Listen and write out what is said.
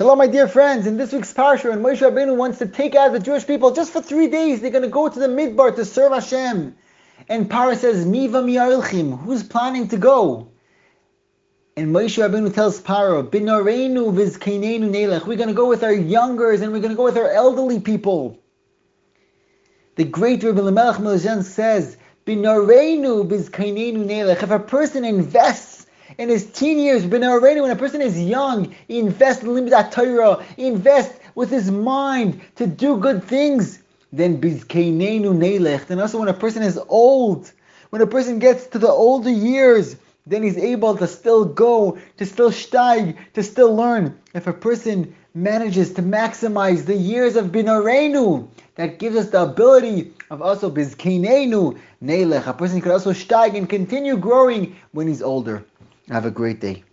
Hello, my dear friends. In this week's parsha, when Moshe Rabbeinu wants to take out the Jewish people just for three days, they're going to go to the midbar to serve Hashem. And Paro says, Miva mi'arilchim. Who's planning to go? And Moshe Rabbeinu tells Paro, Binareinu vizkeinenu nelech. We're going to go with our youngers and we're going to go with our elderly people. The great Rabbi Lemelech Melazhan says, Binareinu vizkeinenu nelech. If a person invests in his teen years, when a person is young, he invests in Limdat Torah, invests with his mind to do good things. Then bizkeinenu nelech. Then also when a person is old, when a person gets to the older years, then he's able to still go, to still steig, to still learn. If a person manages to maximize the years of binarenu, that gives us the ability of also bizkeinenu nelech. A person could also steig and continue growing when he's older. Have a great day.